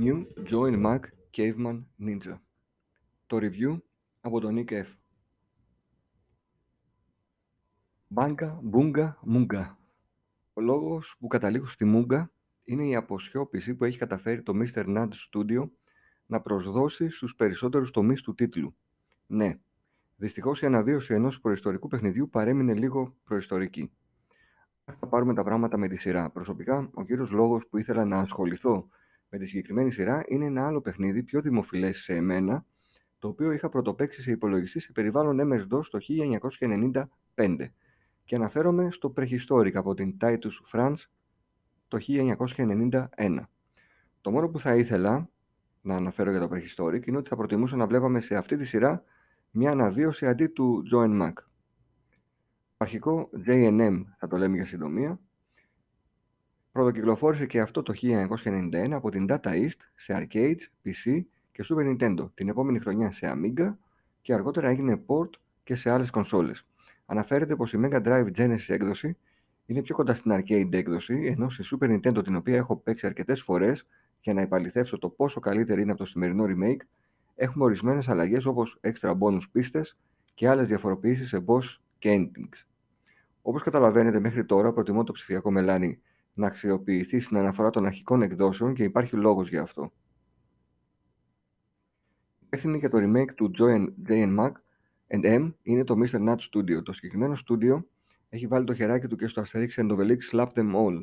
New Join Mac Caveman Ninja. Το review από τον Nick F. Μπάγκα, μπούγκα, μούγκα. Ο λόγος που καταλήγω στη μούγκα είναι η αποσιώπηση που έχει καταφέρει το Mr. Nudge Studio να προσδώσει στους περισσότερους τομείς του τίτλου. Ναι, δυστυχώς η αναβίωση ενός προϊστορικού παιχνιδιού παρέμεινε λίγο προϊστορική. Θα πάρουμε τα πράγματα με τη σειρά. Προσωπικά, ο κύριος λόγος που ήθελα να ασχοληθώ με τη συγκεκριμένη σειρά είναι ένα άλλο παιχνίδι πιο δημοφιλές σε εμένα, το οποίο είχα πρωτοπαίξει σε υπολογιστή σε περιβάλλον MS-DOS το 1995 και αναφέρομαι στο Prehistoric από την Titus France το 1991. Το μόνο που θα ήθελα να αναφέρω για το Prehistoric είναι ότι θα προτιμούσα να βλέπαμε σε αυτή τη σειρά μια αναβίωση αντί του Joan Mac. Το αρχικό JNM θα το λέμε για συντομία Πρωτοκυκλοφόρησε και αυτό το 1991 από την Data East σε arcades, PC και Super Nintendo, την επόμενη χρονιά σε Amiga και αργότερα έγινε port και σε άλλες κονσόλες. Αναφέρεται πως η Mega Drive Genesis έκδοση είναι πιο κοντά στην arcade έκδοση, ενώ στη Super Nintendo την οποία έχω παίξει αρκετές φορές για να υπαλληθεύσω το πόσο καλύτερη είναι από το σημερινό remake, έχουμε ορισμένες αλλαγές όπως extra bonus πίστες και άλλες διαφοροποιήσεις σε boss και endings. Όπως καταλαβαίνετε μέχρι τώρα προτιμώ το ψηφιακό μελάνι να αξιοποιηθεί στην αναφορά των αρχικών εκδόσεων και υπάρχει λόγος για αυτό. Υπεύθυνη για το remake του J&M Mac and M είναι το Mr. Nut Studio. Το συγκεκριμένο studio έχει βάλει το χεράκι του και στο Asterix and Obelix Slap Them All.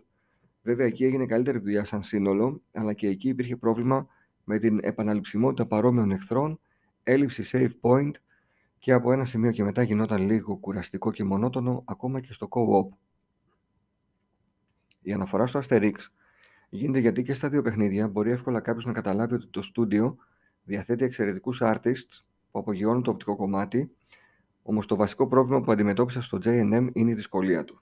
Βέβαια εκεί έγινε καλύτερη δουλειά σαν σύνολο, αλλά και εκεί υπήρχε πρόβλημα με την επαναληψιμότητα παρόμοιων εχθρών, έλλειψη save point και από ένα σημείο και μετά γινόταν λίγο κουραστικό και μονότονο ακόμα και στο co-op. Η αναφορά στο Asterix γίνεται γιατί και στα δύο παιχνίδια μπορεί εύκολα κάποιος να καταλάβει ότι το στούντιο διαθέτει εξαιρετικούς artists που απογειώνουν το οπτικό κομμάτι, όμως το βασικό πρόβλημα που αντιμετώπισα στο JNM είναι η δυσκολία του.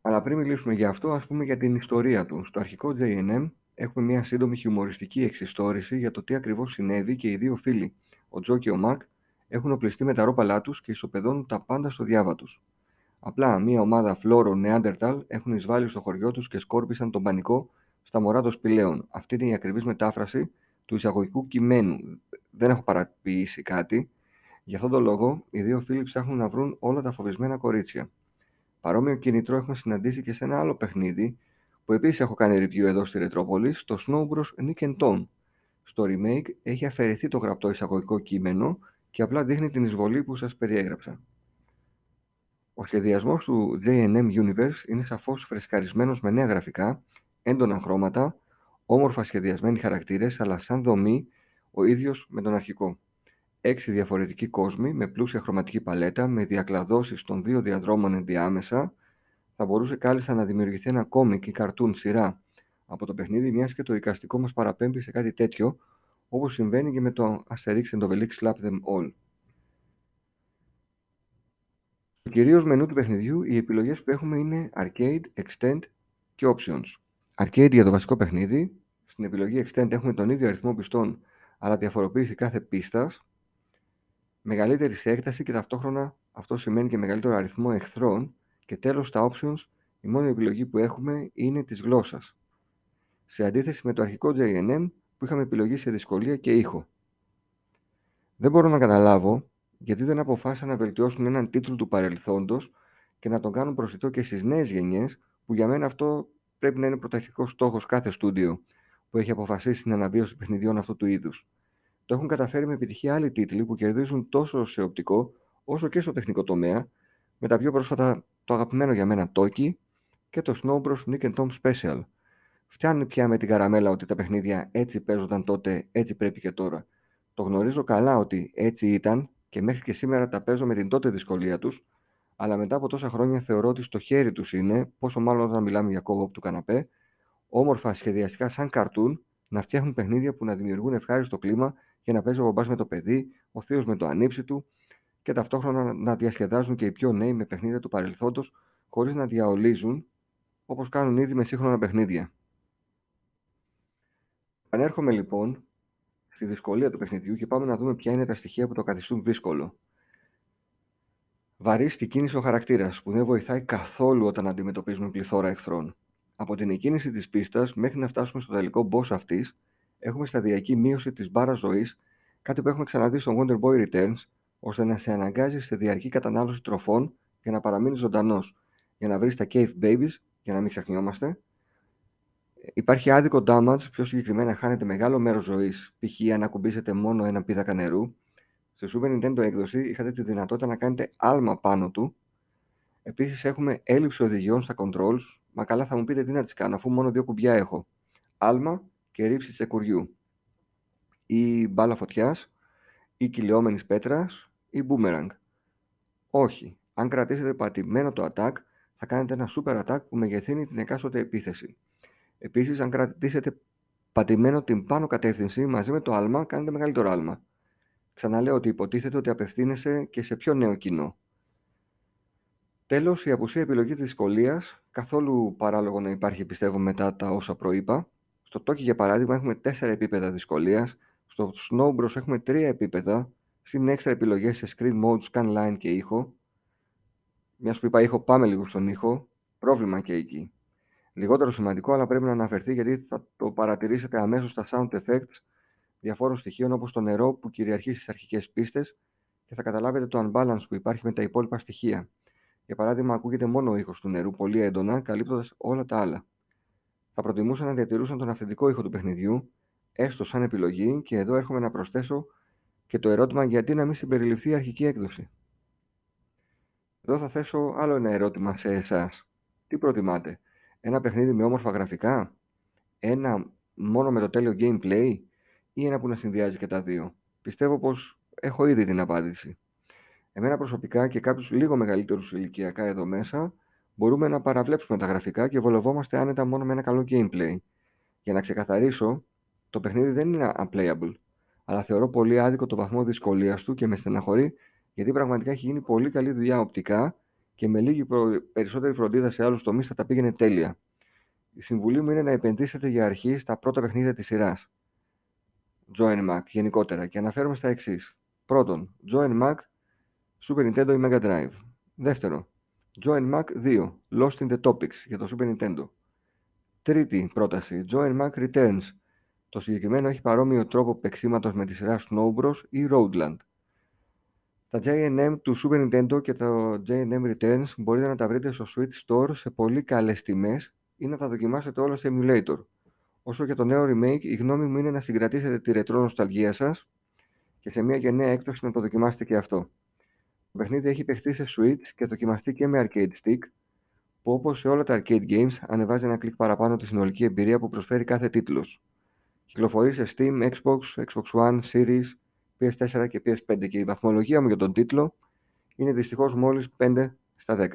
Αλλά πριν μιλήσουμε για αυτό, ας πούμε για την ιστορία του. Στο αρχικό JNM έχουμε μια σύντομη χιουμοριστική εξιστόρηση για το τι ακριβώς συνέβη και οι δύο φίλοι, ο Τζο και ο Μακ, έχουν οπλιστεί με τα ρόπαλά τους και ισοπεδώνουν τα πάντα στο διάβα τους. Απλά μια ομάδα φλόρων Νεάντερταλ έχουν εισβάλει στο χωριό τους και σκόρπισαν τον πανικό στα μωρά των σπηλαίων. Αυτή είναι η ακριβής μετάφραση του εισαγωγικού κειμένου. Δεν έχω παραποιήσει κάτι. Γι' αυτόν τον λόγο, οι δύο φίλοι ψάχνουν να βρουν όλα τα φοβισμένα κορίτσια. Παρόμοιο κινητρό έχουμε συναντήσει και σε ένα άλλο παιχνίδι, που επίσης έχω κάνει review εδώ στη Ρετρόπολη, στο Snow Bros. Nick Tom. Στο remake έχει αφαιρεθεί το γραπτό εισαγωγικό κείμενο και απλά δείχνει την εισβολή που σας περιέγραψα. Ο σχεδιασμός του J&M Universe είναι σαφώς φρεσκαρισμένος με νέα γραφικά, έντονα χρώματα, όμορφα σχεδιασμένοι χαρακτήρες, αλλά σαν δομή ο ίδιος με τον αρχικό. Έξι διαφορετικοί κόσμοι με πλούσια χρωματική παλέτα, με διακλαδώσεις των δύο διαδρόμων ενδιάμεσα, θα μπορούσε κάλλιστα να δημιουργηθεί ένα κόμικ ή καρτούν σειρά από το παιχνίδι, μιας και το εικαστικό μας παραπέμπει σε κάτι τέτοιο, όπως συμβαίνει και με το Asterix and Obelix Slap Them All. Στο κυρίως μενού του παιχνιδιού οι επιλογές που έχουμε είναι Arcade, Extend και Options. Arcade για το βασικό παιχνίδι. Στην επιλογή Extend έχουμε τον ίδιο αριθμό πιστών αλλά διαφοροποίηση κάθε πίστας. Μεγαλύτερη σε έκταση και ταυτόχρονα αυτό σημαίνει και μεγαλύτερο αριθμό εχθρών. Και τέλος στα Options η μόνη επιλογή που έχουμε είναι της γλώσσας. Σε αντίθεση με το αρχικό JNM που είχαμε επιλογή σε δυσκολία και ήχο. Δεν μπορώ να καταλάβω γιατί δεν αποφάσισαν να βελτιώσουν έναν τίτλο του παρελθόντος και να τον κάνουν προσιτό και στις νέες γενιές, που για μένα αυτό πρέπει να είναι πρωταρχικός στόχος κάθε στούντιο που έχει αποφασίσει την αναβίωση παιχνιδιών αυτού του είδους. Το έχουν καταφέρει με επιτυχία άλλοι τίτλοι που κερδίζουν τόσο σε οπτικό όσο και στο τεχνικό τομέα, με τα πιο πρόσφατα το αγαπημένο για μένα Toki και το Snow Bros. Nick and Tom Special. Φτιάχνει πια με την καραμέλα ότι τα παιχνίδια έτσι παίζονταν τότε, έτσι πρέπει και τώρα. Το γνωρίζω καλά ότι έτσι ήταν και μέχρι και σήμερα τα παίζω με την τότε δυσκολία τους, αλλά μετά από τόσα χρόνια θεωρώ ότι στο χέρι τους είναι, πόσο μάλλον όταν μιλάμε για κόβο του καναπέ, όμορφα σχεδιαστικά σαν καρτούν να φτιάχνουν παιχνίδια που να δημιουργούν ευχάριστο κλίμα για να παίζει ο μπαμπάς με το παιδί, ο θείος με το ανήψι του και ταυτόχρονα να διασκεδάζουν και οι πιο νέοι με παιχνίδια του παρελθόντος χωρίς να διαολίζουν όπως κάνουν ήδη με σύγχρονα παιχνίδια. Ανέρχομαι λοιπόν στη δυσκολία του παιχνιδιού και πάμε να δούμε ποια είναι τα στοιχεία που το καθιστούν δύσκολο. Βαρύ στην κίνηση ο χαρακτήρας, που δεν βοηθάει καθόλου όταν αντιμετωπίζουμε πληθώρα εχθρών. Από την εκκίνηση της πίστας μέχρι να φτάσουμε στο τελικό boss αυτής, έχουμε σταδιακή μείωση της μπάρας ζωής, κάτι που έχουμε ξαναδεί στο Wonder Boy Returns, ώστε να σε αναγκάζει σε διαρκή κατανάλωση τροφών για να παραμείνεις ζωντανός, για να βρεις τα cave babies, για να μην ξεχνιόμαστε. Υπάρχει άδικο damage, πιο συγκεκριμένα χάνεται μεγάλο μέρος ζωής, π.χ. αν ακουμπήσετε μόνο ένα πίδακα νερού. Στο Super Nintendo έκδοση είχατε τη δυνατότητα να κάνετε άλμα πάνω του. Επίσης έχουμε έλλειψη οδηγιών στα controls. Μα καλά θα μου πείτε τι να τις κάνω, αφού μόνο δύο κουμπιά έχω. Άλμα και ρήψη τσεκουριού. Ή μπάλα φωτιάς, ή κυλιόμενης πέτρας, ή boomerang. Όχι. Αν κρατήσετε πατημένο το attack, θα κάνετε ένα super attack που μεγεθύνει την εκάστοτε επίθεση. Επίσης, αν κρατήσετε πατημένο την πάνω κατεύθυνση μαζί με το άλμα, κάνετε μεγαλύτερο άλμα. Ξαναλέω ότι υποτίθεται ότι απευθύνεσαι και σε πιο νέο κοινό. Τέλος, η απουσία επιλογής δυσκολίας, καθόλου παράλογο να υπάρχει πιστεύω μετά τα όσα προείπα. Στο Toki για παράδειγμα έχουμε 4 επίπεδα δυσκολίας, στο Snow Bros έχουμε 3 επίπεδα, συν έξτρα επιλογές σε screen mode, scan line και ήχο. Μιας που είπα ήχο, πάμε λίγο στον ήχο. Πρόβλημα και εκεί. Λιγότερο σημαντικό, αλλά πρέπει να αναφερθεί γιατί θα το παρατηρήσετε αμέσως στα sound effects διαφόρων στοιχείων όπως το νερό που κυριαρχεί στις αρχικές πίστες και θα καταλάβετε το unbalance που υπάρχει με τα υπόλοιπα στοιχεία. Για παράδειγμα, ακούγεται μόνο ο ήχος του νερού πολύ έντονα, καλύπτοντας όλα τα άλλα. Θα προτιμούσα να διατηρούσαν τον αυθεντικό ήχο του παιχνιδιού, έστω σαν επιλογή, και εδώ έρχομαι να προσθέσω και το ερώτημα γιατί να μην συμπεριληφθεί η αρχική έκδοση. Εδώ θα θέσω άλλο ένα ερώτημα σε εσάς. Τι προτιμάτε, ένα παιχνίδι με όμορφα γραφικά, ένα μόνο με το τέλειο gameplay ή ένα που να συνδυάζει και τα δύο. Πιστεύω πως έχω ήδη την απάντηση. Εμένα προσωπικά και κάποιους λίγο μεγαλύτερους ηλικιακά εδώ μέσα μπορούμε να παραβλέψουμε τα γραφικά και βολευόμαστε άνετα μόνο με ένα καλό gameplay. Για να ξεκαθαρίσω, το παιχνίδι δεν είναι unplayable, αλλά θεωρώ πολύ άδικο το βαθμό δυσκολίας του και με στεναχωρεί γιατί πραγματικά έχει γίνει πολύ καλή δουλειά οπτικά και με λίγη περισσότερη φροντίδα σε άλλους τομείς θα τα πήγαινε τέλεια. Η συμβουλή μου είναι να επενδύσετε για αρχή στα πρώτα παιχνίδια της σειράς. Join Mac γενικότερα και αναφέρομαι στα εξής. Πρώτον, Join Mac, Super Nintendo ή Mega Drive. Δεύτερο, Join Mac 2, Lost in the Topics για το Super Nintendo. Τρίτη πρόταση, Join Mac Returns. Το συγκεκριμένο έχει παρόμοιο τρόπο παίξήματο με τη σειρά Snow Bros ή Roadland. Τα J&M του Super Nintendo και το J&M Returns μπορείτε να τα βρείτε στο Switch Store σε πολύ καλές τιμές ή να τα δοκιμάσετε όλα σε emulator. Όσο για το νέο remake, η γνώμη μου είναι να συγκρατήσετε τη ρετρό νοσταλγία σας και σε μια γενναία έκπτωση να το δοκιμάσετε και αυτό. Το παιχνίδι έχει παιχτεί σε Switch και δοκιμαστεί και με arcade stick, που όπως σε όλα τα arcade games ανεβάζει ένα κλικ παραπάνω τη συνολική εμπειρία που προσφέρει κάθε τίτλος. Κυκλοφορεί σε Steam, Xbox, Xbox One, Series, PS4 και PS5 και η βαθμολογία μου για τον τίτλο είναι δυστυχώς μόλις 5 στα 10.